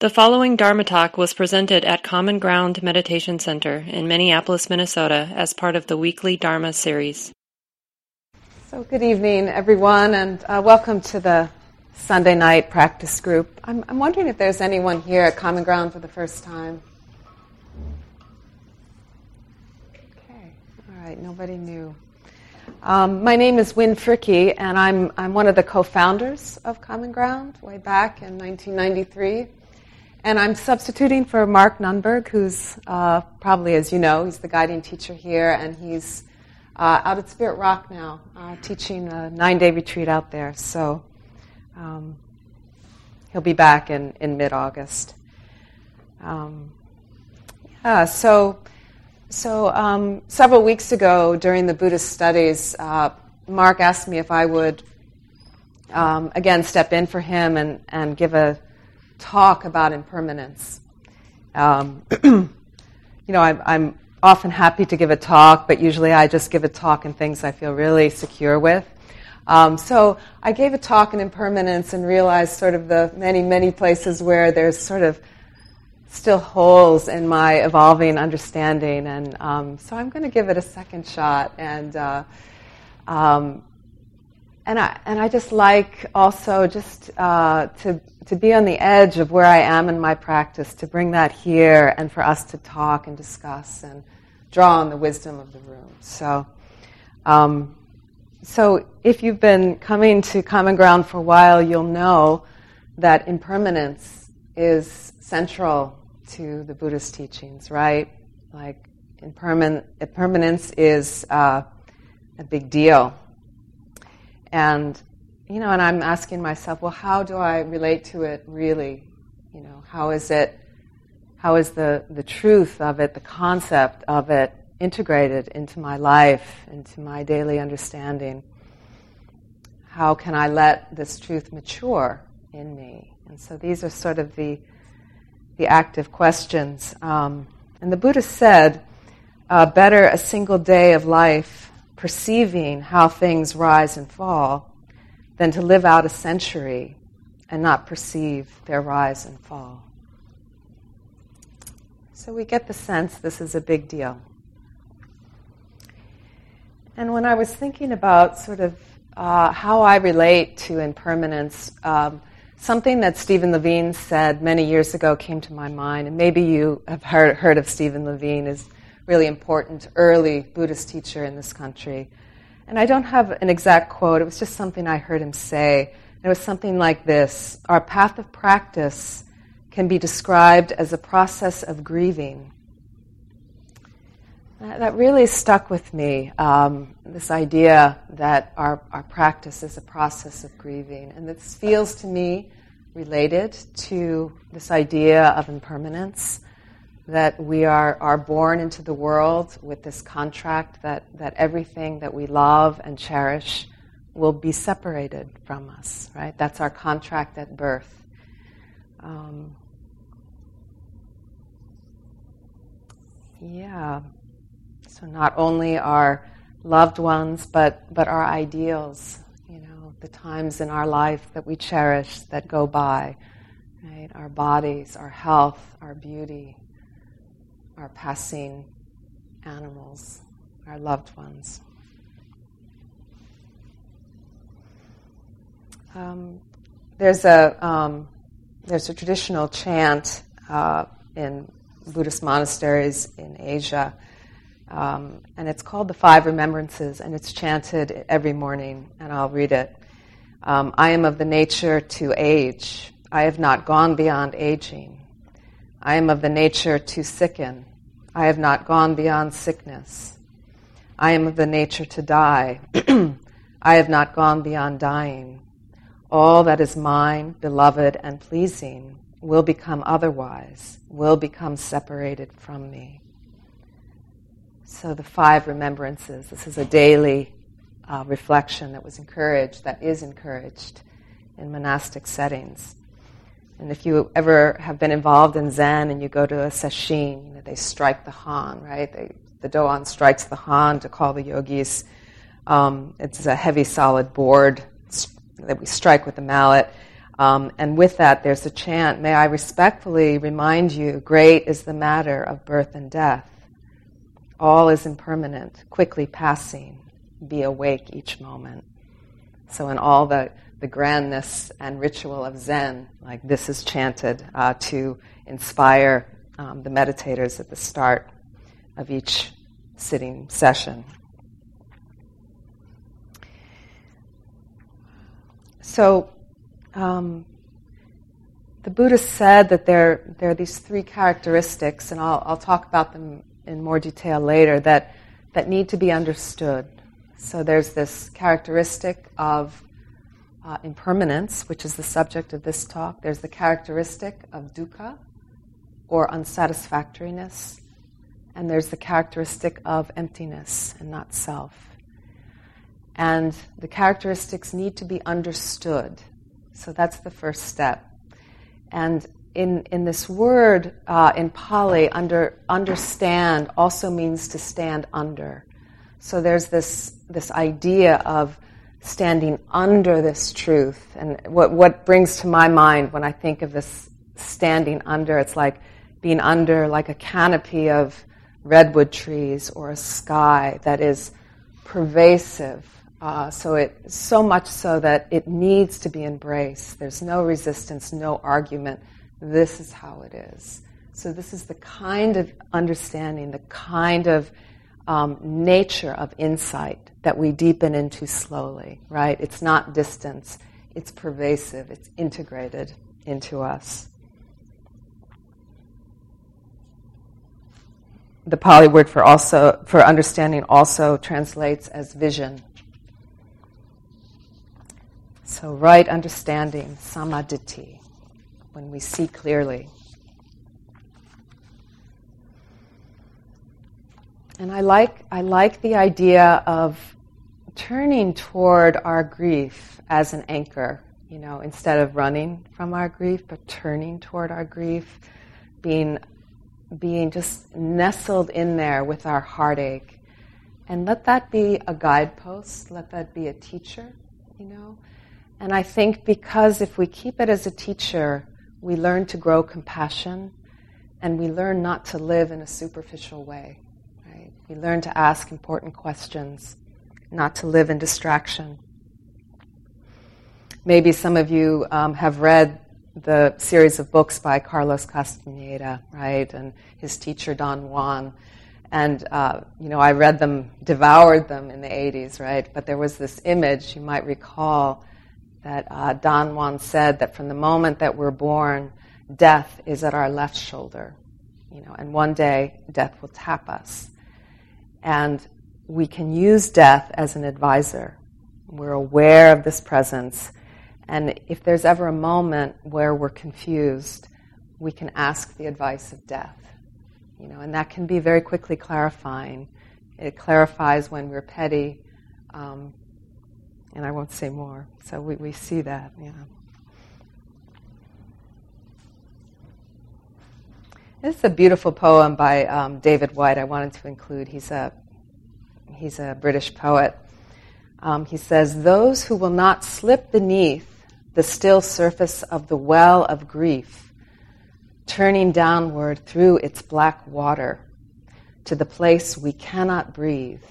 The following Dharma talk was presented at Common Ground Meditation Center in Minneapolis, Minnesota, as part of the weekly Dharma series. So, good evening, everyone, and uh, welcome to the Sunday night practice group. I'm, I'm wondering if there's anyone here at Common Ground for the first time. Okay, all right, nobody new. Um, my name is Wynn Fricke, and I'm, I'm one of the co founders of Common Ground way back in 1993. And I'm substituting for Mark Nunberg, who's uh, probably, as you know, he's the guiding teacher here, and he's uh, out at Spirit Rock now, uh, teaching a nine day retreat out there. So um, he'll be back in, in mid August. Um, yeah, so, so um, several weeks ago during the Buddhist studies, uh, Mark asked me if I would um, again step in for him and, and give a talk about impermanence. Um, you know, I'm, I'm, often happy to give a talk, but usually I just give a talk in things I feel really secure with. Um, so I gave a talk in impermanence and realized sort of the many, many places where there's sort of still holes in my evolving understanding. And um, so I'm going to give it a second shot. And, uh, um, and, I, and I just like also just uh, to to be on the edge of where I am in my practice, to bring that here and for us to talk and discuss and draw on the wisdom of the room. So, um, so if you've been coming to Common Ground for a while, you'll know that impermanence is central to the Buddhist teachings, right? Like imperman- impermanence is uh, a big deal. And you know, and I'm asking myself, well, how do I relate to it really? You know, how is it, how is the, the truth of it, the concept of it integrated into my life, into my daily understanding? How can I let this truth mature in me? And so these are sort of the, the active questions. Um, and the Buddha said, uh, better a single day of life perceiving how things rise and fall than to live out a century and not perceive their rise and fall. So we get the sense this is a big deal. And when I was thinking about sort of uh, how I relate to impermanence, um, something that Stephen Levine said many years ago came to my mind, and maybe you have heard, heard of Stephen Levine, is really important early Buddhist teacher in this country. And I don't have an exact quote, it was just something I heard him say. It was something like this Our path of practice can be described as a process of grieving. That really stuck with me, um, this idea that our, our practice is a process of grieving. And this feels to me related to this idea of impermanence that we are, are born into the world with this contract that, that everything that we love and cherish will be separated from us, right? That's our contract at birth. Um, yeah. So not only our loved ones, but, but our ideals, you know, the times in our life that we cherish that go by, right? Our bodies, our health, our beauty, our passing animals, our loved ones. Um, there's a um, there's a traditional chant uh, in Buddhist monasteries in Asia, um, and it's called the Five Remembrances, and it's chanted every morning. And I'll read it. Um, I am of the nature to age. I have not gone beyond aging. I am of the nature to sicken. I have not gone beyond sickness. I am of the nature to die. I have not gone beyond dying. All that is mine, beloved, and pleasing will become otherwise, will become separated from me. So, the five remembrances this is a daily uh, reflection that was encouraged, that is encouraged in monastic settings. And if you ever have been involved in Zen and you go to a sesshin, you know, they strike the han, right? They, the doan strikes the han to call the yogis. Um, it's a heavy, solid board that we strike with the mallet. Um, and with that, there's a chant May I respectfully remind you, great is the matter of birth and death. All is impermanent, quickly passing. Be awake each moment. So, in all the, the grandness and ritual of Zen, like this is chanted uh, to inspire um, the meditators at the start of each sitting session. So, um, the Buddha said that there, there are these three characteristics, and I'll, I'll talk about them in more detail later, that, that need to be understood. So there's this characteristic of uh, impermanence, which is the subject of this talk. There's the characteristic of dukkha, or unsatisfactoriness. And there's the characteristic of emptiness and not self. And the characteristics need to be understood. So that's the first step. And in, in this word uh, in Pali, under, understand also means to stand under. So there's this, this idea of standing under this truth. And what, what brings to my mind when I think of this standing under, it's like being under like a canopy of redwood trees or a sky that is pervasive. Uh, so it so much so that it needs to be embraced. There's no resistance, no argument. This is how it is. So this is the kind of understanding, the kind of um, nature of insight that we deepen into slowly. Right? It's not distance. It's pervasive. It's integrated into us. the Pali word for also for understanding also translates as vision. So right understanding, samma ditthi, when we see clearly. And I like I like the idea of turning toward our grief as an anchor, you know, instead of running from our grief, but turning toward our grief, being being just nestled in there with our heartache. And let that be a guidepost, let that be a teacher, you know. And I think because if we keep it as a teacher, we learn to grow compassion and we learn not to live in a superficial way. We learn to ask important questions, not to live in distraction. Maybe some of you um, have read the series of books by Carlos Castaneda, right, and his teacher Don Juan. And, uh, you know, I read them, devoured them in the 80s, right? But there was this image, you might recall, that uh, Don Juan said that from the moment that we're born, death is at our left shoulder, you know, and one day death will tap us. And we can use death as an advisor. We're aware of this presence and if there's ever a moment where we're confused, we can ask the advice of death. You know, and that can be very quickly clarifying. It clarifies when we're petty, um, and I won't say more. So we, we see that, yeah. This is a beautiful poem by um, David Whyte. I wanted to include. He's a he's a British poet. Um, he says, "Those who will not slip beneath the still surface of the well of grief, turning downward through its black water to the place we cannot breathe.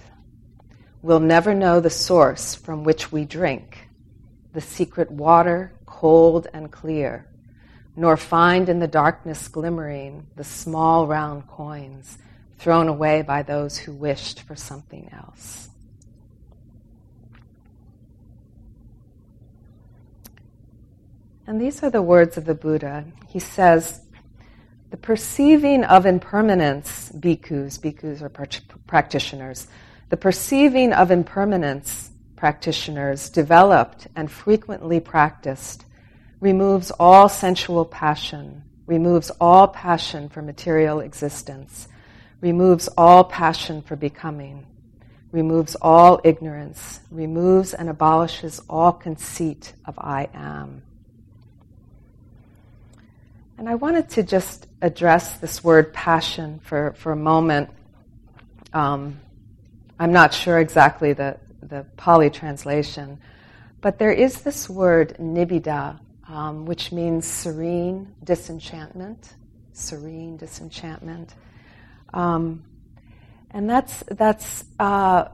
We'll never know the source from which we drink, the secret water, cold and clear, nor find in the darkness glimmering the small round coins thrown away by those who wished for something else. And these are the words of the Buddha. He says, the perceiving of impermanence, bhikkhus, bhikkhus are practitioners, the perceiving of impermanence, practitioners, developed and frequently practiced, removes all sensual passion, removes all passion for material existence, removes all passion for becoming, removes all ignorance, removes and abolishes all conceit of I am. And I wanted to just address this word passion for, for a moment. Um, I'm not sure exactly the, the Pali translation, but there is this word nibbida um, which means serene disenchantment, serene disenchantment. Um, and that's, that's uh,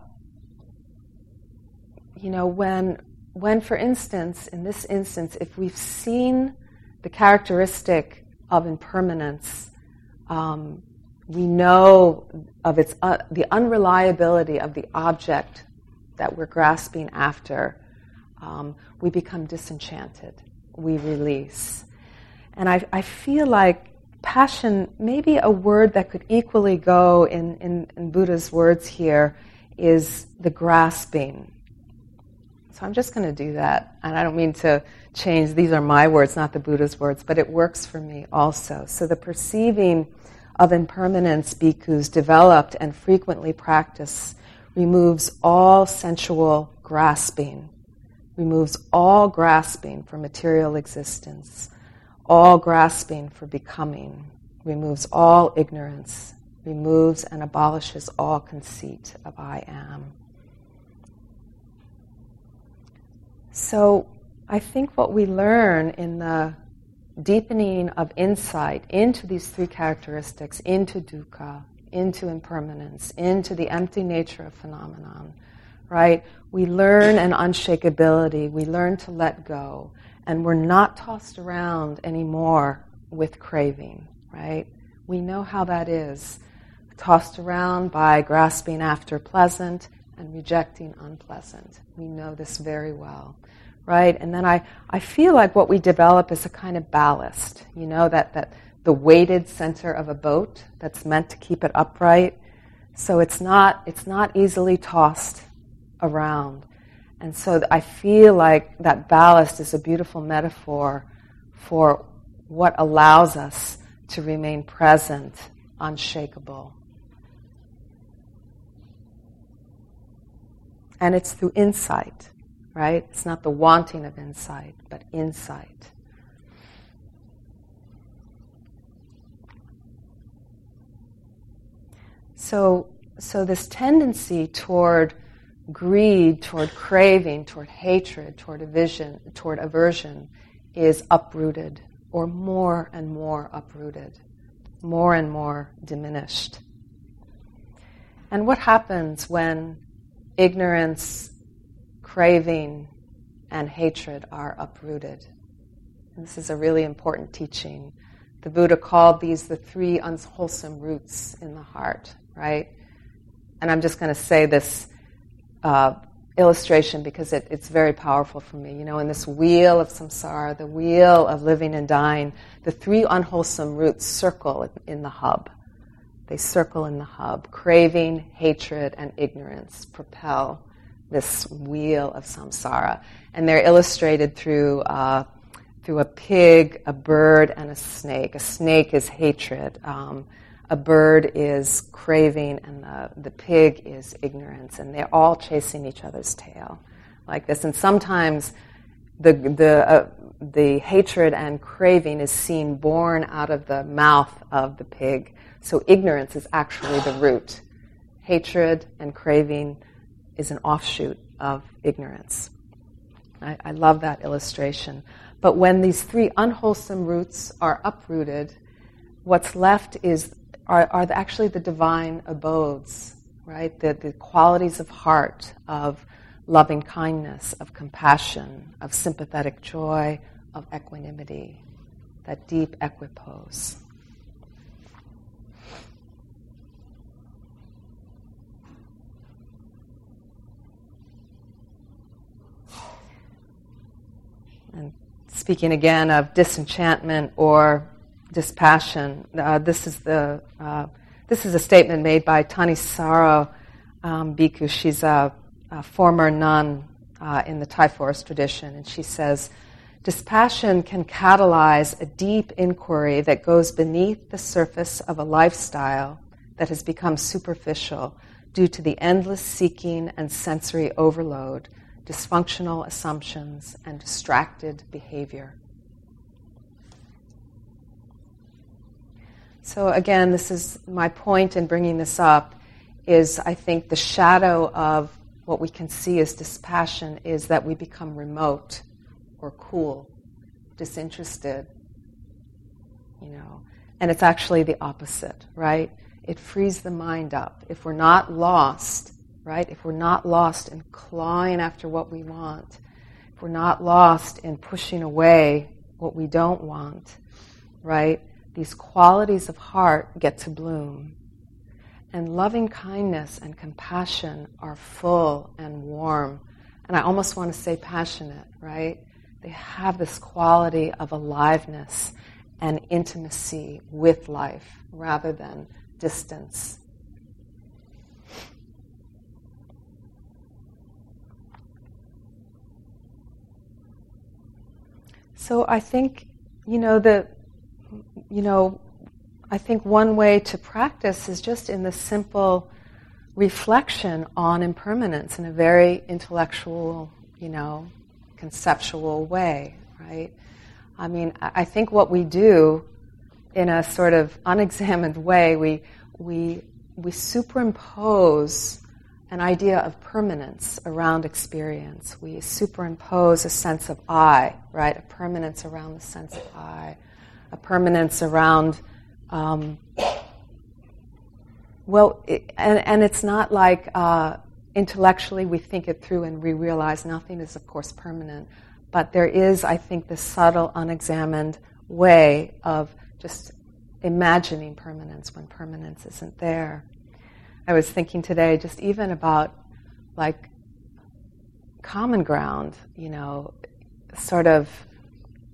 you know, when, when, for instance, in this instance, if we've seen the characteristic of impermanence, um, we know of its uh, the unreliability of the object that we're grasping after. Um, we become disenchanted. We release, and I, I feel like passion, maybe a word that could equally go in, in, in Buddha's words here, is the grasping. So I'm just going to do that. And I don't mean to change, these are my words, not the Buddha's words, but it works for me also. So the perceiving of impermanence bhikkhus developed and frequently practice removes all sensual grasping, removes all grasping for material existence, all grasping for becoming, removes all ignorance, removes and abolishes all conceit of I am. So I think what we learn in the deepening of insight into these three characteristics, into dukkha, into impermanence, into the empty nature of phenomenon, right? We learn an unshakability, we learn to let go, and we're not tossed around anymore with craving, right? We know how that is. Tossed around by grasping after pleasant and rejecting unpleasant. We know this very well right? And then I, I feel like what we develop is a kind of ballast, you know, that, that the weighted center of a boat that's meant to keep it upright. So it's not, it's not easily tossed around. And so I feel like that ballast is a beautiful metaphor for what allows us to remain present, unshakable. And it's through insight right? It's not the wanting of insight, but insight. So, so this tendency toward greed, toward craving, toward hatred, toward aversion, toward aversion is uprooted, or more and more uprooted, more and more diminished. And what happens when ignorance craving and hatred are uprooted. And this is a really important teaching. The Buddha called these the three unwholesome roots in the heart, right? And I'm just going to say this uh, illustration because it, it's very powerful for me. You know, in this wheel of samsara, the wheel of living and dying, the three unwholesome roots circle in the hub. They circle in the hub. Craving, hatred, and ignorance propel this wheel of samsara. And they're illustrated through, uh, through a pig, a bird, and a snake. A snake is hatred. Um, a bird is craving, and the, the pig is ignorance. And they're all chasing each other's tail like this. And sometimes the, the, uh, the hatred and craving is seen born out of the mouth of the pig. So ignorance is actually the root. Hatred and craving is an offshoot of ignorance. I, I love that illustration. But when these three unwholesome roots are uprooted, what's left is are, are actually the divine abodes, right? The, the qualities of heart, of loving kindness, of compassion, of sympathetic joy, of equanimity, that deep equipoise. And speaking again of disenchantment or dispassion, uh, this is the uh, this is a statement made by Thanissara um, Bhikkhu. She's a, a former nun uh, in the Thai forest tradition, and she says, "Dispassion can catalyze a deep inquiry that goes beneath the surface of a lifestyle that has become superficial." Due to the endless seeking and sensory overload dysfunctional assumptions, and distracted behavior. So, again, this is my point in bringing this up is I think the shadow of what we can see as dispassion is that we become remote or cool disinterested, you know. And it's actually the opposite, right? It frees the mind up. If we're not lost, right? If we're not lost in clawing after what we want, if we're not lost in pushing away what we don't want, right? These qualities of heart get to bloom. And loving kindness and compassion are full and warm. And I almost want to say passionate, right? They have this quality of aliveness and intimacy with life rather than distance. So I think, you know, the, you know, I think one way to practice is just in the simple reflection on impermanence in a very intellectual, you know, conceptual way, right? I mean, I think what we do in a sort of unexamined way, we, we, we superimpose an idea of permanence around experience. We superimpose a sense of I, right? A permanence around the sense of I, a permanence around, um, well, it, and, and it's not like uh, intellectually we think it through and we realize nothing is, of course, permanent. But there is, I think, this subtle, unexamined way of just imagining permanence when permanence isn't there. I was thinking today just even about like common ground, you know, sort of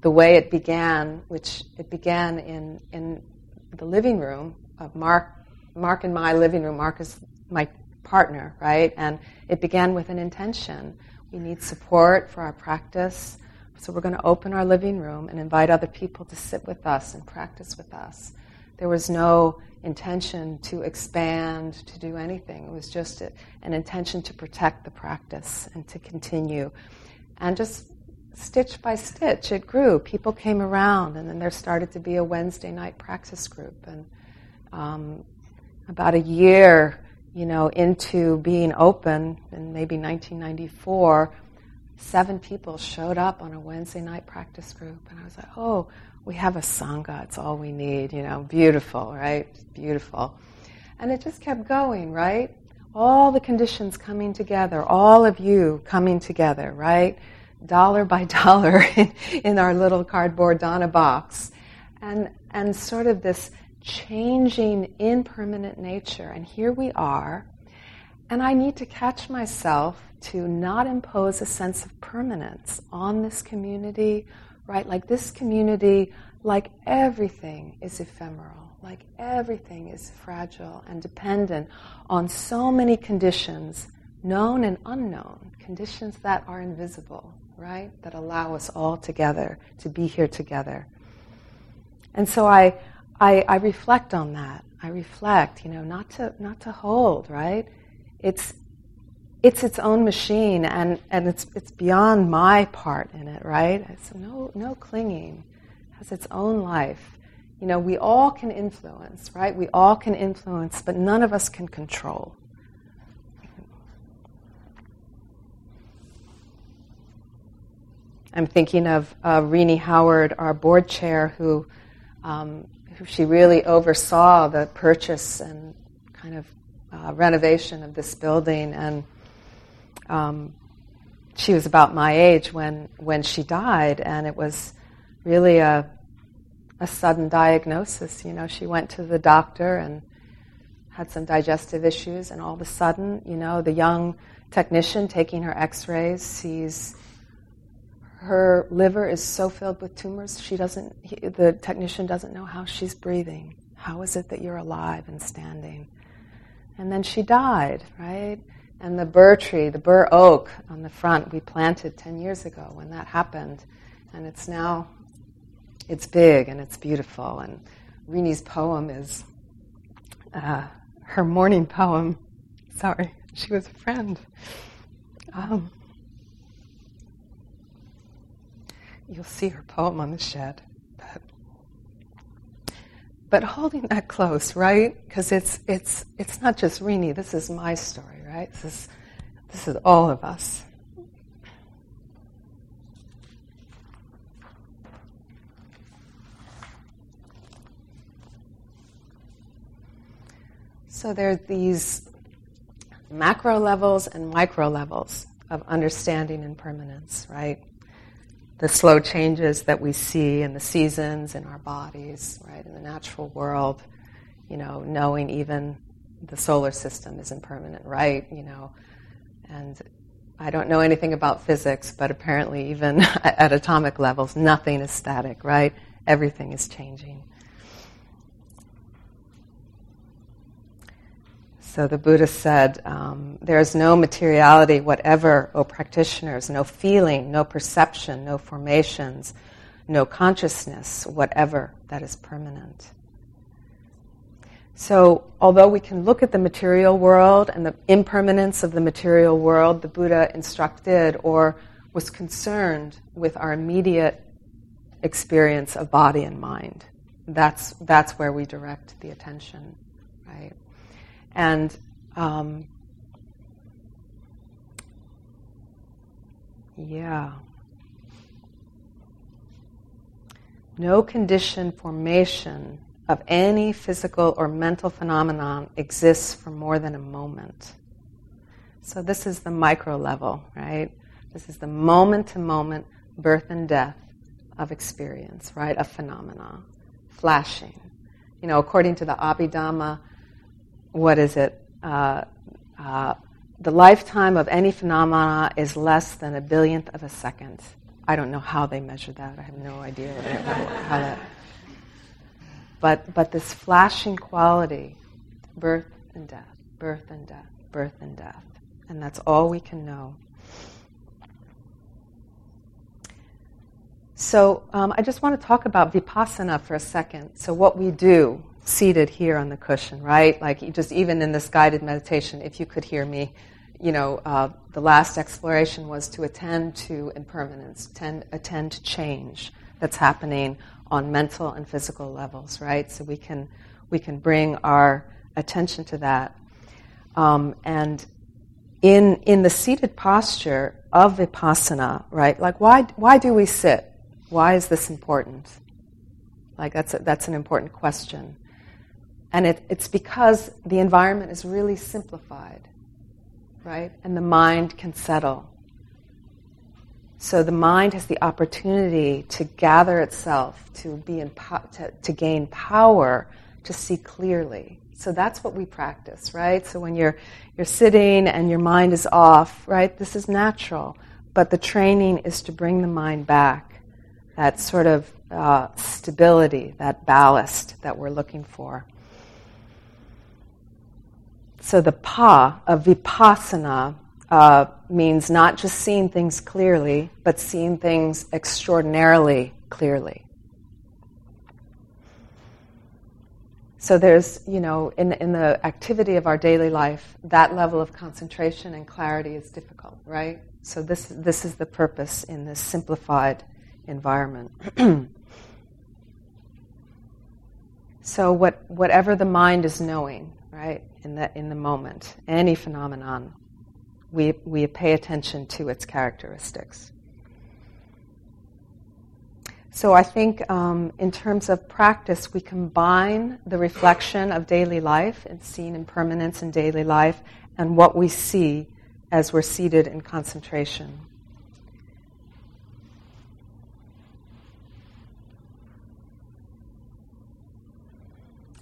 the way it began, which it began in, in the living room of Mark, Mark and my living room. Mark is my partner, right? And it began with an intention we need support for our practice. So we're going to open our living room and invite other people to sit with us and practice with us. There was no intention to expand, to do anything. It was just an intention to protect the practice and to continue. And just stitch by stitch, it grew. People came around, and then there started to be a Wednesday night practice group. And um, about a year you know, into being open in maybe 1994, seven people showed up on a Wednesday night practice group. And I was like, oh, we have a Sangha. It's all we need, you know, beautiful, right? Beautiful. And it just kept going, right? All the conditions coming together, all of you coming together, right? Dollar by dollar in, in our little cardboard Dana box. And, and sort of this changing impermanent nature. And here we are. And I need to catch myself to not impose a sense of permanence on this community, right? Like this community, like everything is ephemeral, like everything is fragile and dependent on so many conditions, known and unknown, conditions that are invisible, right? That allow us all together to be here together. And so I, I, I reflect on that. I reflect, you know, not to not to hold, right? It's it's its own machine and, and it's it's beyond my part in it, right? So no no clinging. It has its own life. You know, we all can influence, right? We all can influence, but none of us can control. I'm thinking of uh, Rini Howard, our board chair, who um, she really oversaw the purchase and kind of uh, renovation of this building. And um, she was about my age when, when she died, and it was really a, a sudden diagnosis. You know, she went to the doctor and had some digestive issues, and all of a sudden, you know, the young technician taking her x rays sees her liver is so filled with tumors, she doesn't, he, the technician doesn't know how she's breathing. How is it that you're alive and standing? And then she died, right? And the bur tree, the bur oak on the front, we planted 10 years ago when that happened. And it's now, it's big and it's beautiful. And Rini's poem is uh, her morning poem. Sorry, she was a friend. Um, you'll see her poem on the shed. But, but holding that close, right? Because it's, it's, it's not just Rini, this is my story, right? This is, this is all of us. So there are these macro levels and micro levels of understanding impermanence, right? The slow changes that we see in the seasons, in our bodies, right, in the natural world, you know, knowing even the solar system is impermanent, right? You know, and I don't know anything about physics, but apparently, even at atomic levels, nothing is static, right? Everything is changing. So the Buddha said, um, There is no materiality whatever, O practitioners, no feeling, no perception, no formations, no consciousness whatever that is permanent. So, although we can look at the material world and the impermanence of the material world, the Buddha instructed or was concerned with our immediate experience of body and mind. That's, that's where we direct the attention, right? And um, yeah. No condition formation of any physical or mental phenomenon exists for more than a moment. So, this is the micro level, right? This is the moment to moment birth and death of experience, right? A phenomena, flashing. You know, according to the Abhidhamma, what is it? Uh, uh, the lifetime of any phenomena is less than a billionth of a second. I don't know how they measure that. I have no idea how that. But, but this flashing quality, birth and death, birth and death, birth and death. And that's all we can know. So um, I just want to talk about vipassana for a second. So what we do seated here on the cushion, right? Like just even in this guided meditation, if you could hear me, you know, uh, the last exploration was to attend to impermanence, attend, attend to change that's happening on mental and physical levels, right? So we can we can bring our attention to that, um, and in in the seated posture of vipassana, right? Like why why do we sit? Why is this important? Like that's a, that's an important question. And it, it's because the environment is really simplified, right? And the mind can settle. So the mind has the opportunity to gather itself, to be in po- to, to gain power, to see clearly. So that's what we practice, right? So when you're you're sitting and your mind is off, right? This is natural, but the training is to bring the mind back, that sort of uh, stability, that ballast that we're looking for. So the pa of vipassana uh, means not just seeing things clearly, but seeing things extraordinarily clearly. So there's, you know, in, in the activity of our daily life, that level of concentration and clarity is difficult, right? So this, this is the purpose in this simplified environment. so what, whatever the mind is knowing, right? In the, in the moment, any phenomenon, we, we pay attention to its characteristics. So I think um, in terms of practice, we combine the reflection of daily life and seeing impermanence in daily life and what we see as we're seated in concentration.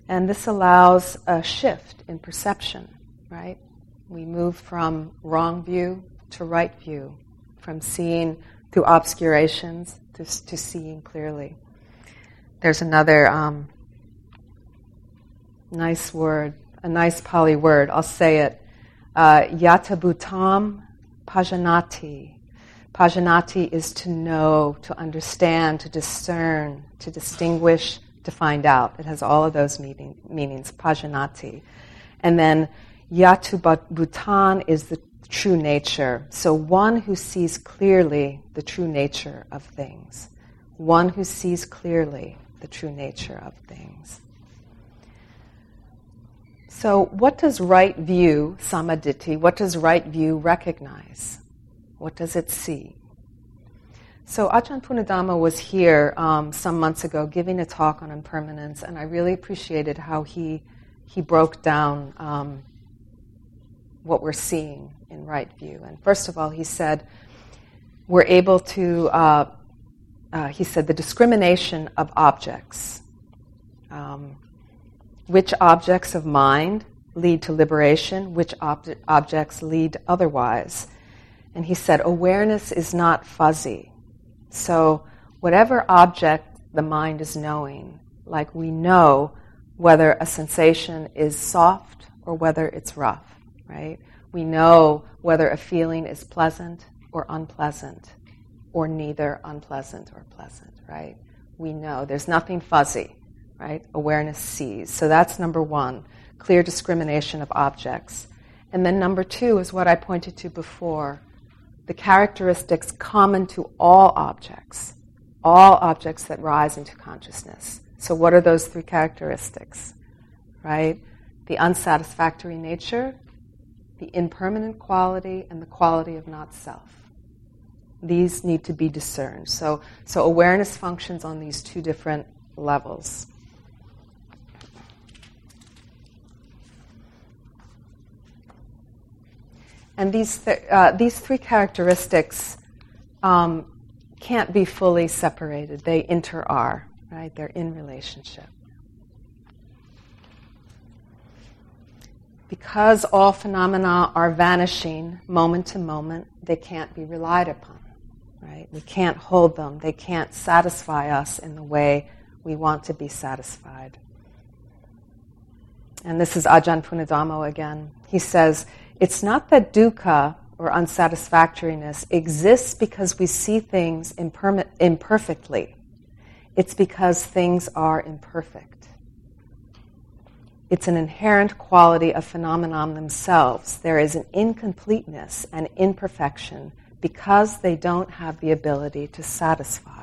And this allows a shift in perception, right? We move from wrong view to right view, from seeing through obscurations to, to seeing clearly. There's another um, nice word, a nice Pali word. I'll say it. Uh, Yathabhutam pajanati. Pajanati is to know, to understand, to discern, to distinguish, to find out. It has all of those meaning, meanings, pajanati. And then yatha bhutam is the true nature. So one who sees clearly the true nature of things. One who sees clearly the true nature of things. So, what does right view, samma ditthi, what does right view recognize? What does it see? So Ajahn Punnadhammo was here um, some months ago giving a talk on impermanence, and I really appreciated how he he broke down um, what we're seeing in right view. And first of all, he said, we're able to, uh, uh, he said, the discrimination of objects. Um, which objects of mind lead to liberation, which ob- objects lead otherwise. And he said, awareness is not fuzzy. So, whatever object the mind is knowing, like we know whether a sensation is soft or whether it's rough, right? We know whether a feeling is pleasant or unpleasant, or neither unpleasant or pleasant, right? We know. There's nothing fuzzy, right? Awareness sees. So that's number one clear discrimination of objects. And then number two is what I pointed to before the characteristics common to all objects, all objects that rise into consciousness. So, what are those three characteristics? Right? The unsatisfactory nature, the impermanent quality, and the quality of not self. These need to be discerned. So, so awareness functions on these two different levels. And these, th- uh, these three characteristics um, can't be fully separated. They inter are, right? They're in relationship. Because all phenomena are vanishing moment to moment, they can't be relied upon, right? We can't hold them. They can't satisfy us in the way we want to be satisfied. And this is Ajahn Punnadhammo again. He says, it's not that dukkha or unsatisfactoriness exists because we see things imperfectly. It's because things are imperfect. It's an inherent quality of phenomenon themselves. There is an incompleteness and imperfection because they don't have the ability to satisfy.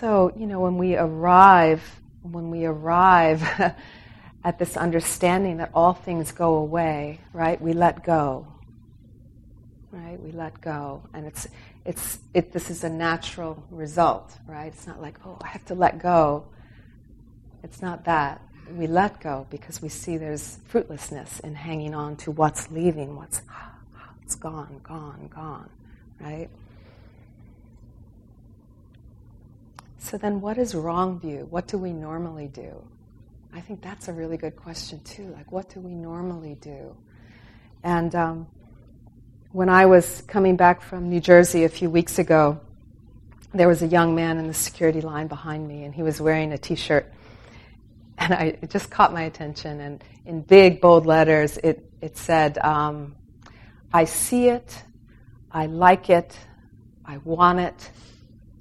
So, you know, when we arrive, when we arrive at this understanding that all things go away, right? We let go. Right? We let go. And it's it's it this is a natural result, right? It's not like, oh, I have to let go. It's not that. We let go because we see there's fruitlessness in hanging on to what's leaving, what's it's gone, gone, gone, right? So then, what is wrong view? What do we normally do? I think that's a really good question, too. Like, what do we normally do? And um, when I was coming back from New Jersey a few weeks ago, there was a young man in the security line behind me, and he was wearing a t shirt. And I, it just caught my attention. And in big, bold letters, it, it said, um, I see it, I like it, I want it,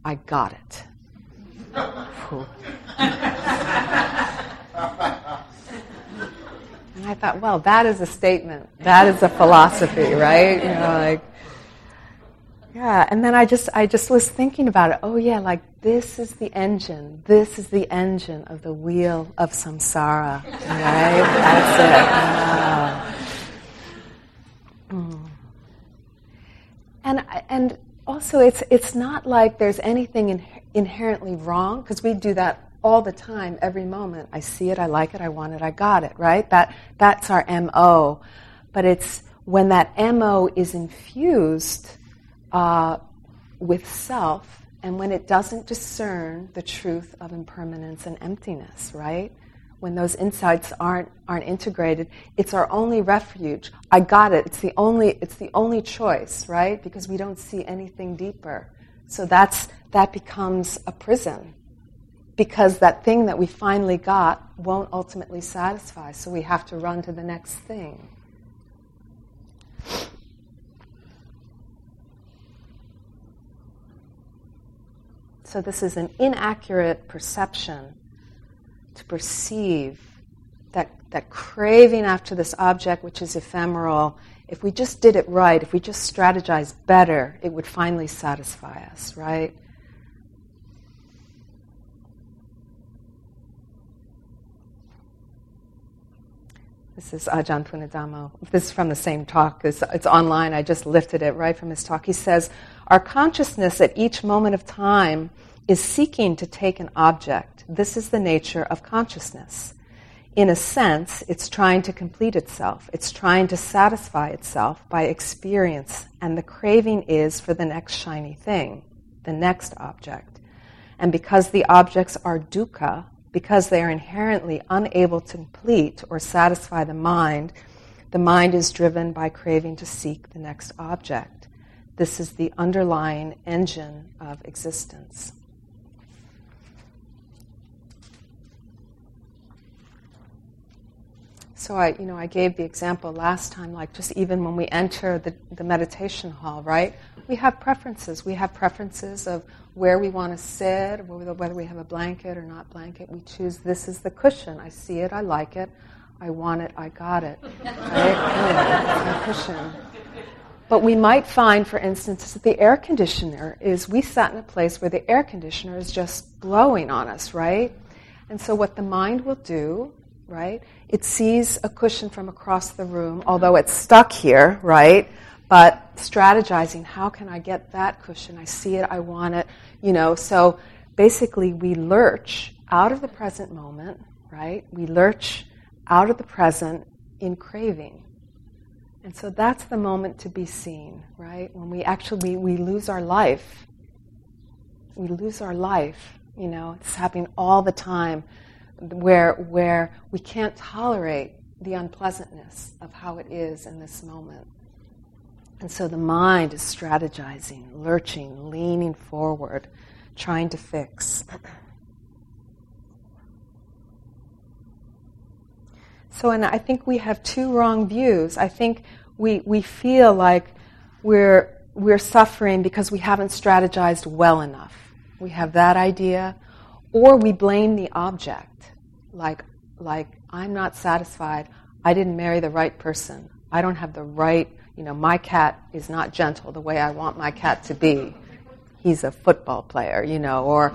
I got it and I thought, well, that is a statement. That is a philosophy, right? You know, like, yeah. And then I just, I just was thinking about it. Oh, yeah, like this is the engine. This is the engine of the wheel of samsara, right? That's it. Mm. And and also, it's it's not like there's anything in inherently wrong because we do that all the time, every moment. I see it, I like it, I want it, I got it, right? That, that's our MO. But it's when that MO is infused uh, with self and when it doesn't discern the truth of impermanence and emptiness, right? When those insights aren't, aren't integrated, it's our only refuge. I got it. It's the only, it's the only choice, right? Because we don't see anything deeper. So that's, that becomes a prison because that thing that we finally got won't ultimately satisfy. So we have to run to the next thing. So this is an inaccurate perception to perceive that, that craving after this object, which is ephemeral, if we just did it right, if we just strategized better, it would finally satisfy us, right? This is Ajahn Punnadhammo. This is from the same talk. It's, it's online. I just lifted it right from his talk. He says, Our consciousness at each moment of time is seeking to take an object. This is the nature of consciousness. In a sense, it's trying to complete itself. It's trying to satisfy itself by experience, and the craving is for the next shiny thing, the next object. And because the objects are dukkha, because they are inherently unable to complete or satisfy the mind, the mind is driven by craving to seek the next object. This is the underlying engine of existence. So I, you know, I gave the example last time, like just even when we enter the, the meditation hall, right? We have preferences. We have preferences of where we want to sit, whether we have a blanket or not blanket. We choose this is the cushion. I see it, I like it, I want it, I got it. Right? cushion. But we might find, for instance, that the air conditioner is, we sat in a place where the air conditioner is just blowing on us, right? And so what the mind will do right? It sees a cushion from across the room, although it's stuck here, right? But strategizing, how can I get that cushion? I see it, I want it, you know. So basically, we lurch out of the present moment, right? We lurch out of the present in craving. And so that's the moment to be seen, right? When we actually we lose our life. We lose our life, you know. It's happening all the time where, where we can't tolerate the unpleasantness of how it is in this moment. And so the mind is strategizing, lurching, leaning forward, trying to fix. So, and I think we have two wrong views. I think we, we feel like we're, we're suffering because we haven't strategized well enough. We have that idea, or we blame the object like like I'm not satisfied. I didn't marry the right person. I don't have the right, you know, my cat is not gentle the way I want my cat to be. He's a football player, you know, or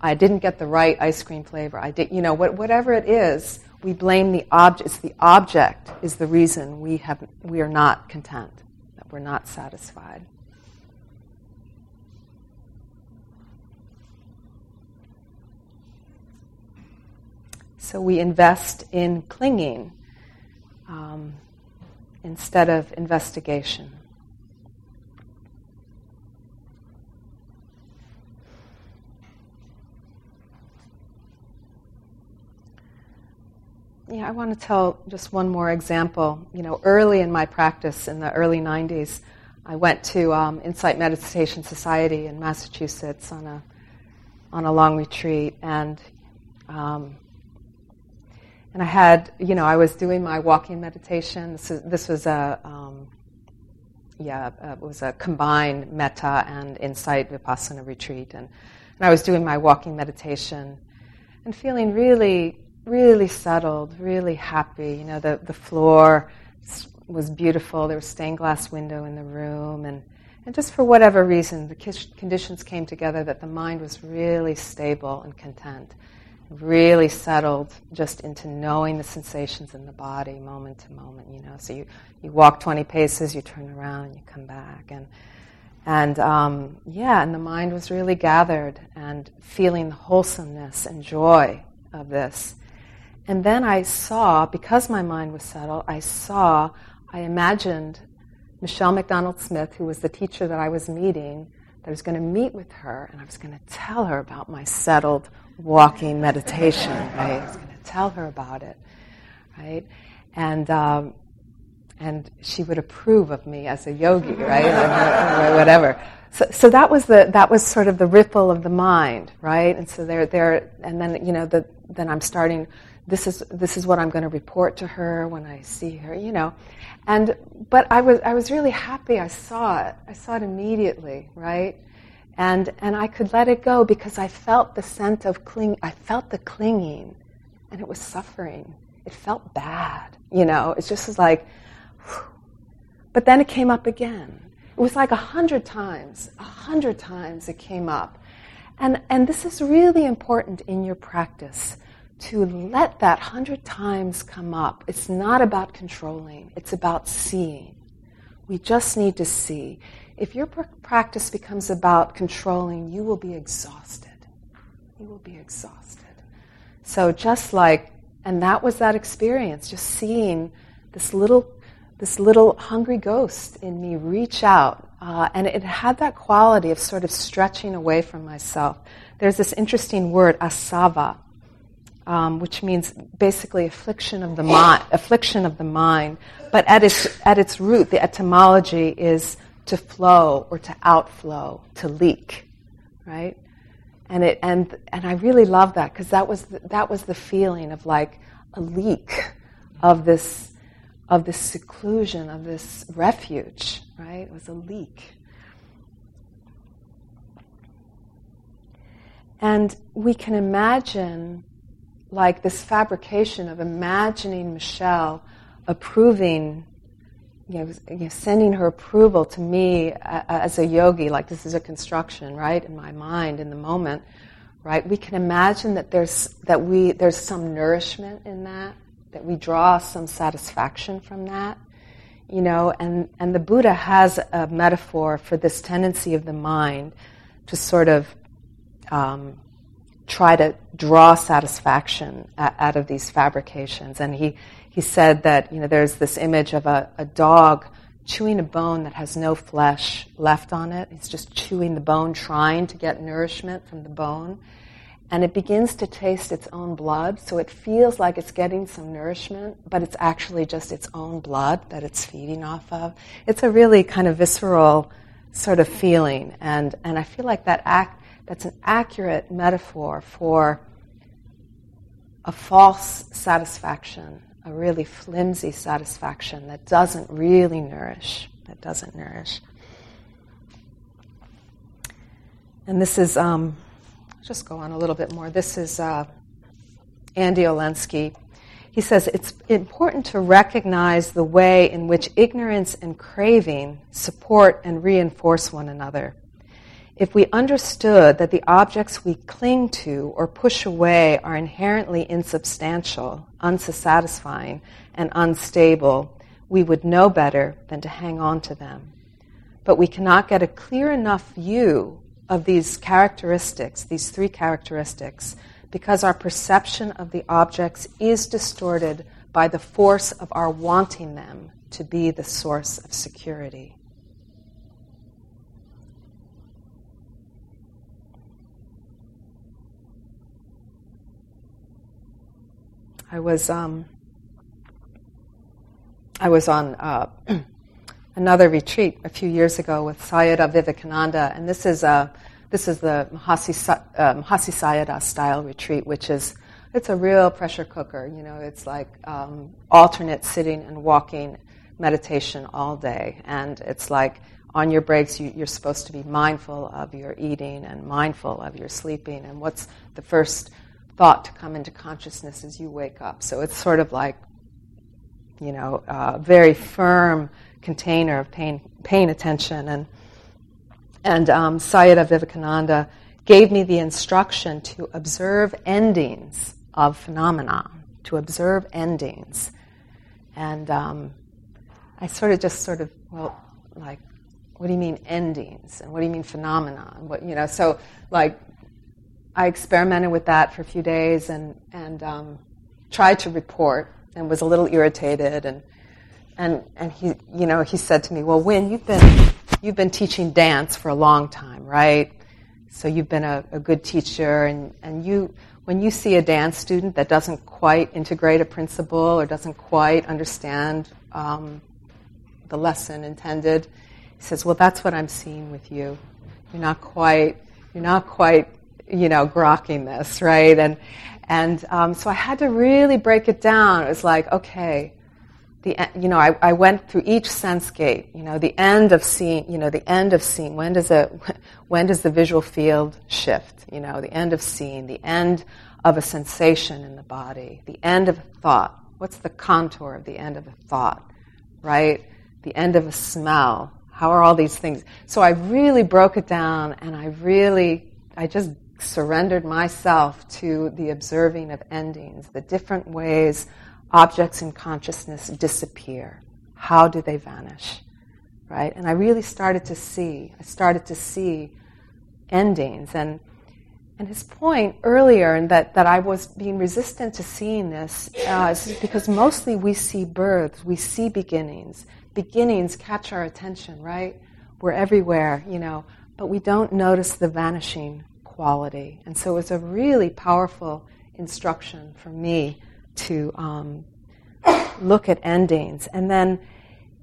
I didn't get the right ice cream flavor. I did, you know, whatever it is, we blame the object. It's the object is the reason we have we are not content, that we're not satisfied. So we invest in clinging um, instead of investigation. Yeah, I want to tell just one more example. You know, early in my practice in the early 90s, I went to um, Insight Meditation Society in Massachusetts on a on a long retreat, and um, and I had, you know, I was doing my walking meditation. This, is, this was a, um, yeah, uh, it was a combined metta and insight vipassana retreat. And, and I was doing my walking meditation and feeling really, really settled, really happy. You know, the, the floor was beautiful. There was a stained glass window in the room. And, and just for whatever reason, the conditions came together that the mind was really stable and content really settled just into knowing the sensations in the body moment to moment, you know. So you, you walk 20 paces, you turn around, and you come back. And, and um, yeah, and the mind was really gathered and feeling the wholesomeness and joy of this. And then I saw, because my mind was settled, I saw, I imagined Michelle McDonald Smith, who was the teacher that I was meeting, that I was going to meet with her and I was going to tell her about my settled walking meditation, right? I was going to tell her about it, right? And um, and she would approve of me as a yogi, right? or whatever. So, so that was the that was sort of the ripple of the mind, right? And so there there and then you know the then I'm starting. This is this is what I'm going to report to her when I see her, you know. And but I was I was really happy. I saw it. I saw it immediately, right? And, and I could let it go because I felt the scent of cling, I felt the clinging and it was suffering. It felt bad, you know, it's just like, whew. but then it came up again. It was like a hundred times, a hundred times it came up. And, and this is really important in your practice to let that hundred times come up. It's not about controlling, it's about seeing. We just need to see. If your practice becomes about controlling, you will be exhausted. You will be exhausted. So just like, and that was that experience, just seeing this little, this little hungry ghost in me reach out, uh, and it had that quality of sort of stretching away from myself. There's this interesting word, asava, um, which means basically affliction of the mind. Affliction of the mind, but at its at its root, the etymology is to flow or to outflow, to leak, right? And it and and I really love that because that was that was the feeling of like a leak of this of this seclusion of this refuge, right? It was a leak. And we can imagine like this fabrication of imagining Michelle approving, you know, sending her approval to me uh, uh, as a yogi, like this is a construction, right, in my mind in the moment, right? We can imagine that there's that we there's some nourishment in that, that we draw some satisfaction from that, you know, and and the Buddha has a metaphor for this tendency of the mind to sort of um, try to draw satisfaction uh, out of these fabrications. And he, he said that, you know, there's this image of a, a dog chewing a bone that has no flesh left on it. It's just chewing the bone, trying to get nourishment from the bone. And it begins to taste its own blood, so it feels like it's getting some nourishment, but it's actually just its own blood that it's feeding off of. It's a really kind of visceral sort of feeling, and, and I feel like that act, that's an accurate metaphor for a false satisfaction, a really flimsy satisfaction that doesn't really nourish, that doesn't nourish. And this is, um, just go on a little bit more. This is uh, Andy Olendzki. He says it's important to recognize the way in which ignorance and craving support and reinforce one another. If we understood that the objects we cling to or push away are inherently insubstantial, unsatisfying, and unstable, we would know better than to hang on to them. But we cannot get a clear enough view of these characteristics, these three characteristics, because our perception of the objects is distorted by the force of our wanting them to be the source of security. I was um, I was on uh, another retreat a few years ago with Sayadaw Vivekananda, and this is a this is the Mahasi, uh, Mahasi style retreat, which is it's a real pressure cooker. You know, it's like um, alternate sitting and walking meditation all day, and it's like on your breaks you, you're supposed to be mindful of your eating and mindful of your sleeping, and what's the first thought to come into consciousness as you wake up. So it's sort of like, you know, a very firm container of paying, paying attention. And, and um, Sayadaw Vivekananda gave me the instruction to observe endings of phenomena, to observe endings. And um, I sort of just sort of, well, like, what do you mean endings? And what do you mean phenomena? And what, you know, so like I experimented with that for a few days and, and um, tried to report and was a little irritated. And, and, and he, you know, he said to me, well, Wynn, you've been, you've been teaching dance for a long time, right? So you've been a, a good teacher and, and you, when you see a dance student that doesn't quite integrate a principle or doesn't quite understand um, the lesson intended, he says, well, that's what I'm seeing with you. You're not quite, you're not quite you know, grokking this, right? And and um, so I had to really break it down. It was like, okay, the you know, I, I went through each sense gate. You know, the end of seeing. You know, the end of seeing. When does it? When does the visual field shift? You know, the end of seeing. The end of a sensation in the body. The end of a thought. What's the contour of the end of a thought? Right. The end of a smell. How are all these things? So I really broke it down, and I really, I just surrendered myself to the observing of endings, the different ways objects in consciousness disappear. How do they vanish? Right? And I really started to see, I started to see endings. And, and his point earlier, and that, that I was being resistant to seeing this, uh, is because mostly we see births, we see beginnings. Beginnings catch our attention, right? We're everywhere, you know, but we don't notice the vanishing quality. And so it was a really powerful instruction for me to um, look at endings. And then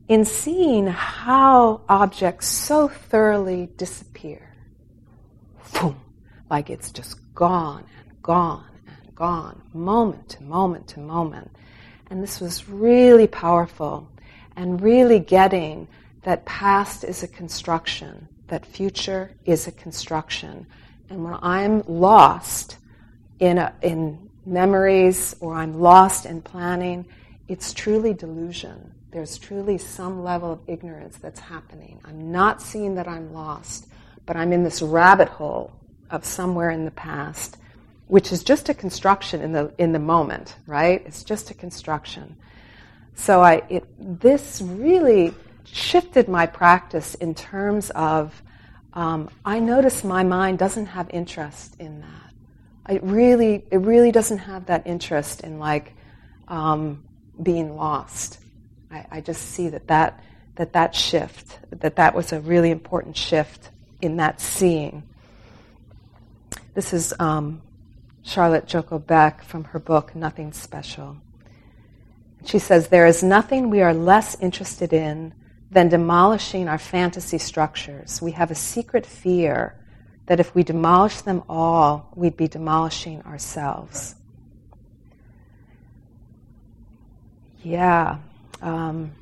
in seeing how objects so thoroughly disappear, boom, like it's just gone and gone and gone, moment to moment to moment. And this was really powerful and really getting that past is a construction, that future is a construction. And when I'm lost in, a, in memories or I'm lost in planning, it's truly delusion. There's truly some level of ignorance that's happening. I'm not seeing that I'm lost, but I'm in this rabbit hole of somewhere in the past, which is just a construction in the, in the moment, right? It's just a construction. So I, it, this really shifted my practice in terms of um, I notice my mind doesn't have interest in that. It really, it really doesn't have that interest in like um, being lost. I, I, just see that that that that shift, that that was a really important shift in that seeing. This is um, Charlotte Joko Beck from her book Nothing Special. She says, There is nothing we are less interested in than demolishing our fantasy structures. We have a secret fear that if we demolish them all, we'd be demolishing ourselves. Yeah. Um,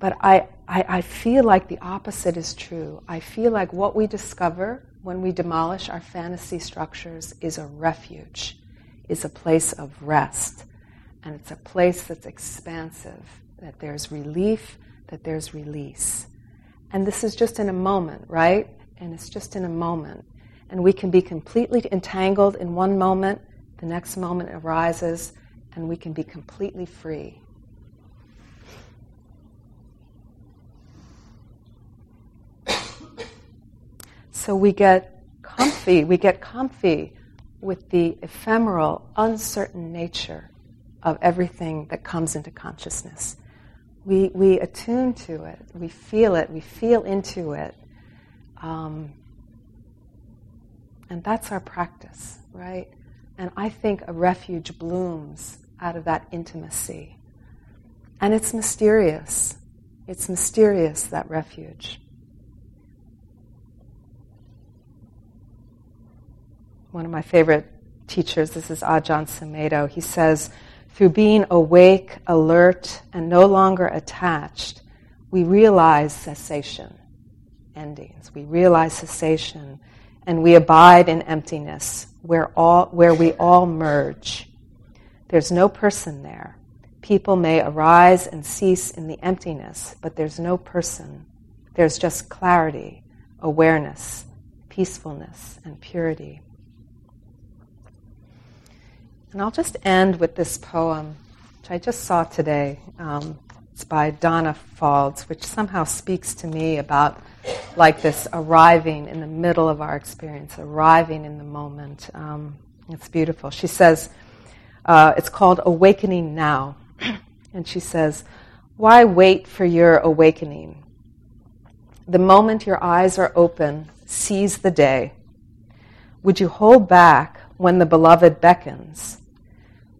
but I, I, I feel like the opposite is true. I feel like what we discover when we demolish our fantasy structures is a refuge, is a place of rest, and it's a place that's expansive that there's relief, that there's release. And this is just in a moment, right? And it's just in a moment. And we can be completely entangled in one moment, the next moment arises, and we can be completely free. So we get comfy, we get comfy with the ephemeral, uncertain nature of everything that comes into consciousness we, we attune to it, we feel it, we feel into it. Um, and that's our practice, right? And I think a refuge blooms out of that intimacy. And it's mysterious. It's mysterious, that refuge. One of my favorite teachers, this is Ajahn Sumedho, he says, through being awake, alert, and no longer attached, we realize cessation, endings. We realize cessation, and we abide in emptiness, where, all, where we all merge. There's no person there. People may arise and cease in the emptiness, but there's no person. There's just clarity, awareness, peacefulness, and purity. And I'll just end with this poem, which I just saw today. Um, it's by Danna Faulds, which somehow speaks to me about like this arriving in the middle of our experience, arriving in the moment. Um, it's beautiful. She says, uh, it's called Awakening Now. and she says, Why wait for your awakening? The moment your eyes are open, seize the day. Would you hold back when the beloved beckons?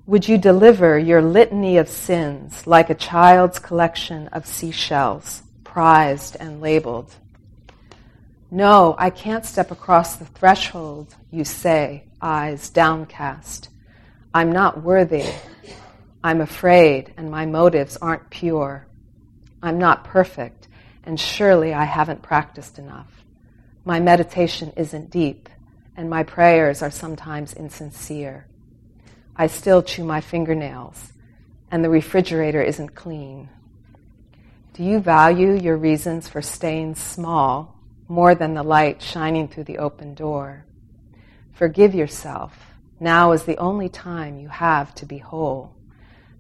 Would you deliver your litany of sins like a child's collection of seashells, prized and labeled? No, I can't step across the threshold, you say, eyes downcast. I'm not worthy. I'm afraid, and my motives aren't pure. I'm not perfect, and surely I haven't practiced enough. My meditation isn't deep and my prayers are sometimes insincere. I still chew my fingernails, and the refrigerator isn't clean. Do you value your reasons for staying small more than the light shining through the open door. Forgive yourself. Now is the only time you have to be whole.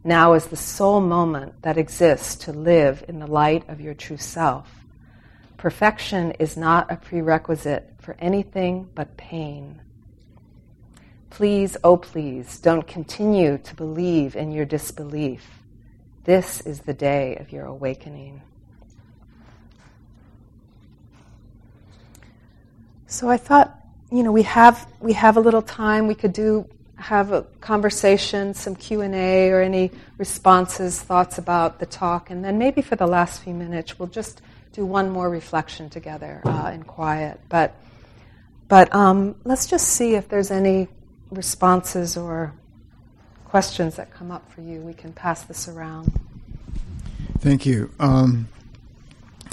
Now is the sole moment that exists to live in the light of your true self. Perfection is not a prerequisite for anything but pain. Please, oh please, don't continue to believe in your disbelief. This is the day of your awakening. So I thought, you know, we have we have a little time. We could do have a conversation, some Q and A, or any responses, thoughts about the talk, and then maybe for the last few minutes, we'll just do one more reflection together uh, in quiet. But but um, let's just see if there's any responses or questions that come up for you. We can pass this around. Thank you. Um,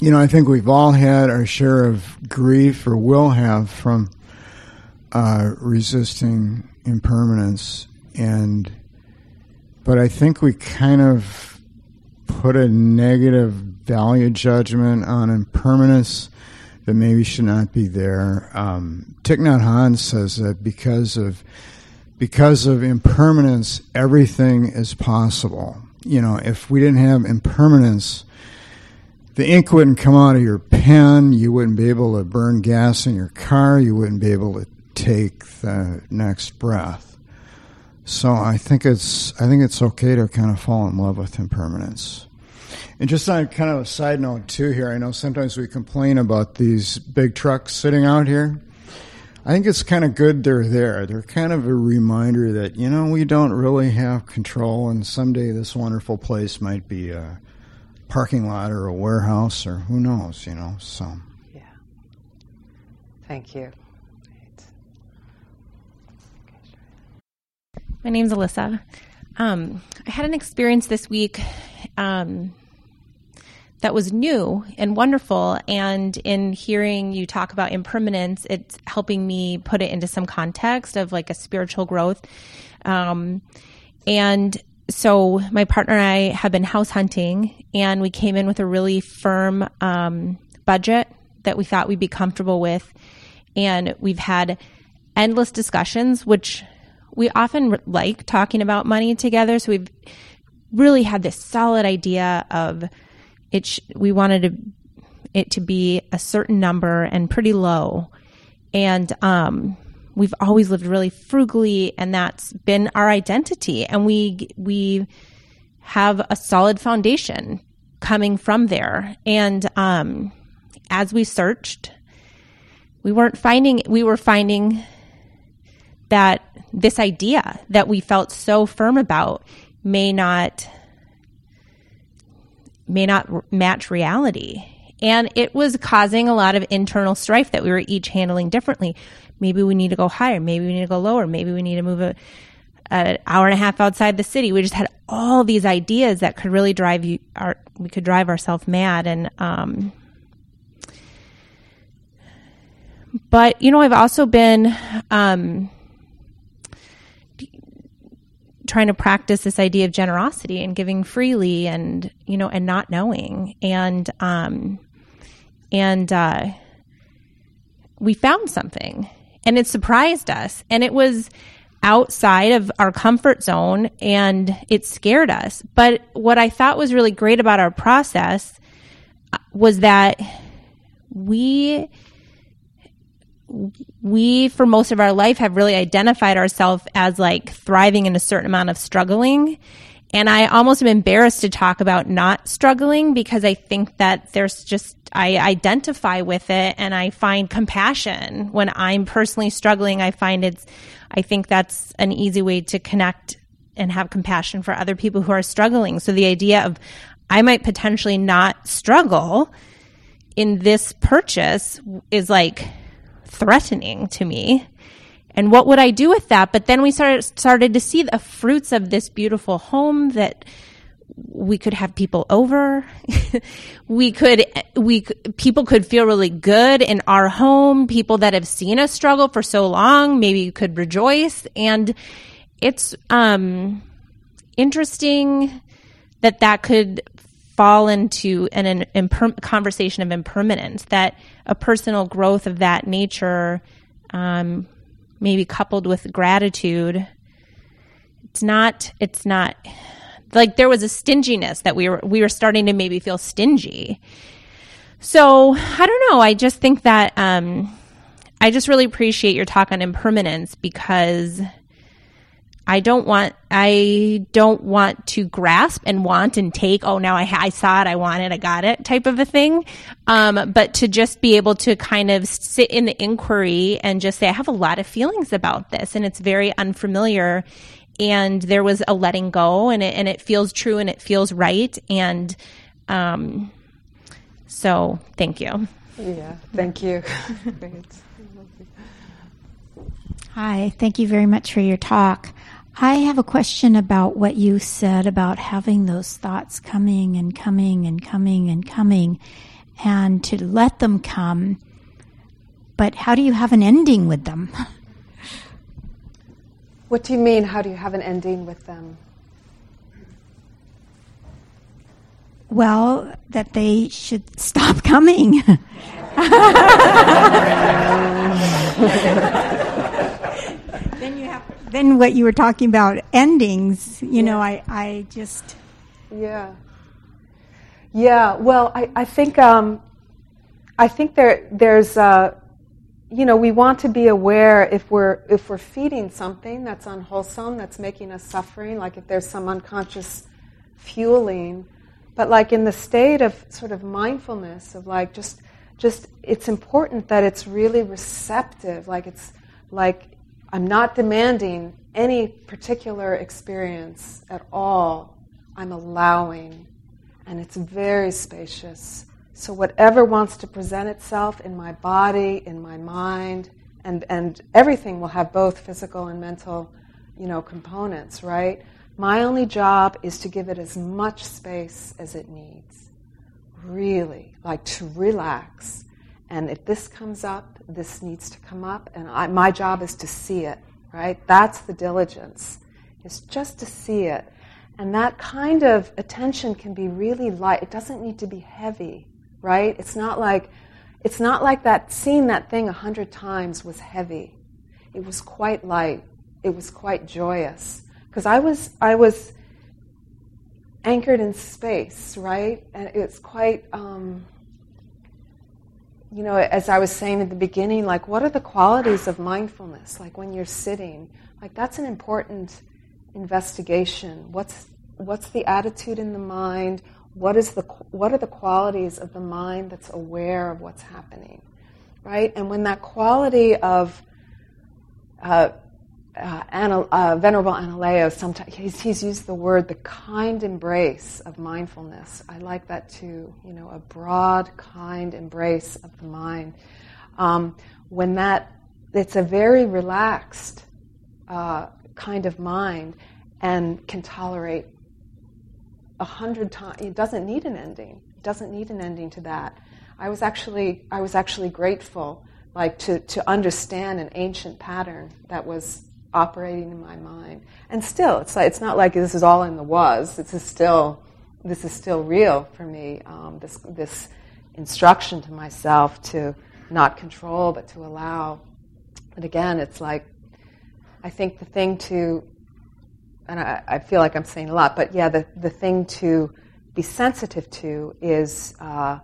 you know, I think we've all had our share of grief, or will have, from uh, resisting impermanence, and but I think we kind of put a negative value judgment on impermanence that maybe should not be there. Um, Thich Nhat Hanh says that because of because of impermanence, everything is possible. You know, if we didn't have impermanence, the ink wouldn't come out of your pen. You wouldn't be able to burn gas in your car. You wouldn't be able to take the next breath. So I think it's I think it's okay to kind of fall in love with impermanence. And just on kind of a side note too here, I know sometimes we complain about these big trucks sitting out here. I think it's kind of good they're there. They're kind of a reminder that, you know, we don't really have control and someday this wonderful place might be a parking lot or a warehouse or who knows, you know. So Yeah. Thank you. My name's Alyssa. Um, I had an experience this week um, that was new and wonderful. And in hearing you talk about impermanence, it's helping me put it into some context of like a spiritual growth. Um, and so my partner and I have been house hunting, and we came in with a really firm um, budget that we thought we'd be comfortable with. And we've had endless discussions, which we often like talking about money together. So we've really had this solid idea of it. Sh- we wanted to, it to be a certain number and pretty low, and um, we've always lived really frugally, and that's been our identity. And we we have a solid foundation coming from there. And um, as we searched, we weren't finding. We were finding that this idea that we felt so firm about may not may not match reality. And it was causing a lot of internal strife that we were each handling differently. Maybe we need to go higher. Maybe we need to go lower. Maybe we need to move a, an hour and a half outside the city. We just had all these ideas that could really drive you our we could drive ourselves mad. And um but you know i've also been um trying to practice this idea of generosity and giving freely and you know and not knowing. And um and uh we found something and it surprised us and it was outside of our comfort zone and it scared us. But what i thought was really great about our process uh, was that we we for most of our life have really identified ourselves as like thriving in a certain amount of struggling. And i almost am embarrassed to talk about not struggling because i think that there's just i identify with it and i find compassion. When i'm personally struggling i find it's i think that's an easy way to connect and have compassion for other people who are struggling. So the idea of i might potentially not struggle in this purchase is like threatening to me. And what would I do with that? But then we started started to see the fruits of this beautiful home that we could have people over. we could we people could feel really good in our home. People that have seen us struggle for so long maybe could rejoice and it's um interesting that that could fall into an, an imper- conversation of impermanence, that a personal growth of that nature, um, maybe coupled with gratitude, it's not, it's not like there was a stinginess that we were, we were starting to maybe feel stingy. So I don't know. I just think that, um, I just really appreciate your talk on impermanence because I don't want I don't want to grasp and want and take. Oh, now I, I saw it, I want it, I got it, type of a thing. Um, but to just be able to kind of sit in the inquiry and just say, I have a lot of feelings about this, and it's very unfamiliar. And there was a letting go, and it and it feels true, and it feels right, and um, so thank you. Yeah, thank you. Hi, thank you very much for your talk. I have a question about what you said about having those thoughts coming and coming and coming and coming and to let them come. But how do you have an ending with them? What do you mean, how do you have an ending with them? Well, that they should stop coming. then you have then what you were talking about endings you yeah. know i i just yeah yeah well i i think um i think there there's uh you know we want to be aware if we're if we're feeding something that's unwholesome that's making us suffering like if there's some unconscious fueling but like in the state of sort of mindfulness of like just just it's important that it's really receptive like it's like I'm not demanding any particular experience at all. I'm allowing. And it's very spacious. So, whatever wants to present itself in my body, in my mind, and, and everything will have both physical and mental you know, components, right? My only job is to give it as much space as it needs. Really, like to relax. And if this comes up, this needs to come up, and I, my job is to see it, right? That's the diligence, is just to see it. And that kind of attention can be really light. It doesn't need to be heavy, right? It's not like, it's not like that seeing that thing a hundred times was heavy. It was quite light. It was quite joyous. Because I was, I was anchored in space, right? And it's quite, um, you know, as I was saying at the beginning, like, what are the qualities of mindfulness? Like when you're sitting, like that's an important investigation. What's what's the attitude in the mind? What is the what are the qualities of the mind that's aware of what's happening, right? And when that quality of uh, uh, uh, Venerable Analayo, sometimes he's, he's, used the word the kind embrace of mindfulness. I like that too. You know, a broad, kind embrace of the mind. Um, when that, it's a very relaxed uh, kind of mind and can tolerate a hundred times. It doesn't need an ending. It doesn't need an ending to that. I was actually, I was actually grateful, like to to understand an ancient pattern that was operating in my mind. And still, it's like, it's not like this is all in the was. This is still this is still real for me. Um, this this instruction to myself to not control but to allow. But again, it's like I think the thing to and I, I feel like I'm saying a lot, but yeah, the, the thing to be sensitive to is uh,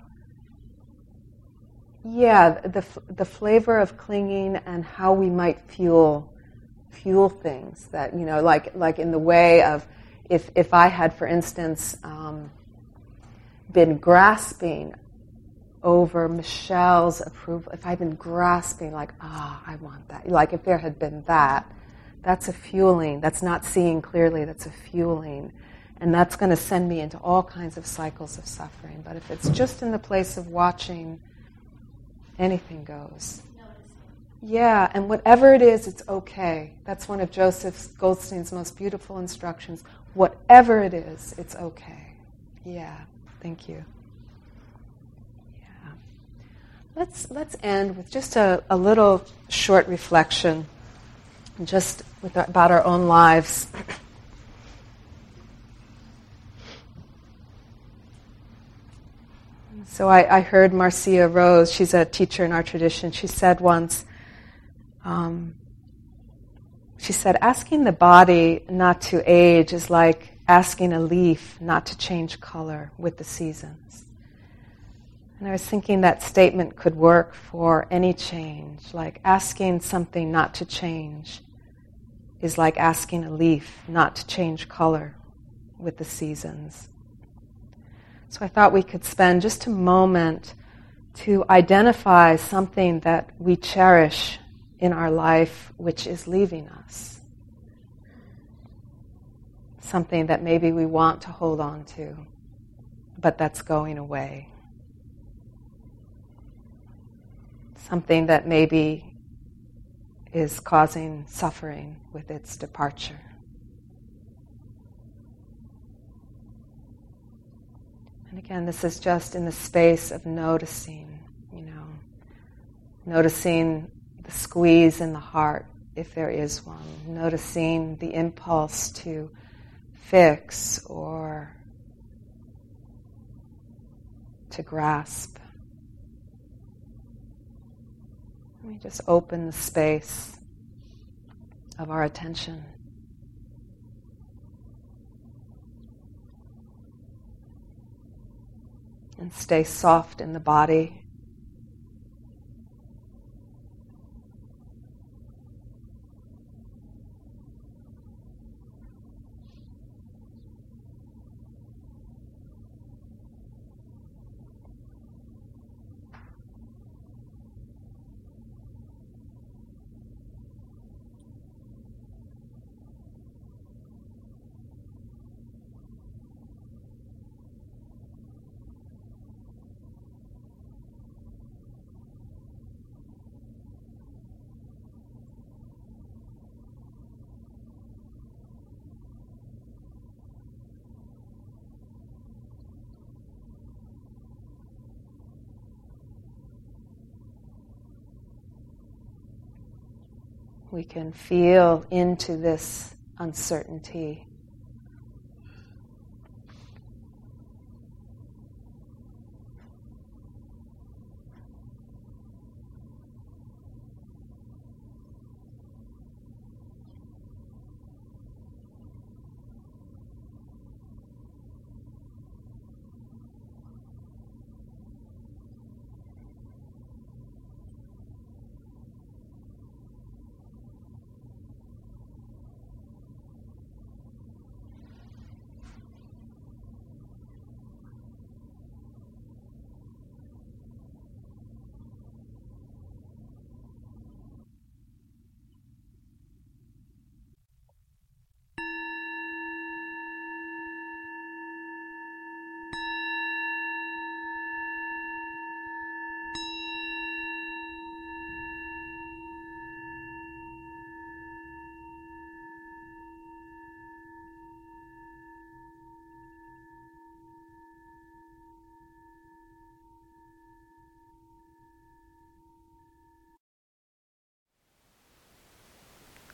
yeah, the, the flavor of clinging and how we might fuel fuel things that you know like like in the way of if if I had for instance um, been grasping over Michelle's approval if I'd been grasping like ah oh, I want that like if there had been that that's a fueling that's not seeing clearly that's a fueling. And that's going to send me into all kinds of cycles of suffering. But if it's just in the place of watching anything goes yeah, and whatever it is, it's okay. That's one of Joseph Goldstein's most beautiful instructions. Whatever it is, it's okay. Yeah, thank you. Yeah. Let's, let's end with just a, a little short reflection, just with, about our own lives. So I, I, heard Marcia Rose, she's a teacher in our tradition, she said once, um, she said, asking the body not to age is like asking a leaf not to change color with the seasons. And I was thinking that statement could work for any change, like asking something not to change is like asking a leaf not to change color with the seasons. So I thought we could spend just a moment to identify something that we cherish in our life which is leaving us. Something that maybe we want to hold on to, but that's going away. Something that maybe is causing suffering with its departure. And again, this is just in the space of noticing, you know, noticing squeeze in the heart, if there is one, noticing the impulse to fix or to grasp. Me just open the space of our attention. and stay soft in the body. We can feel into this uncertainty.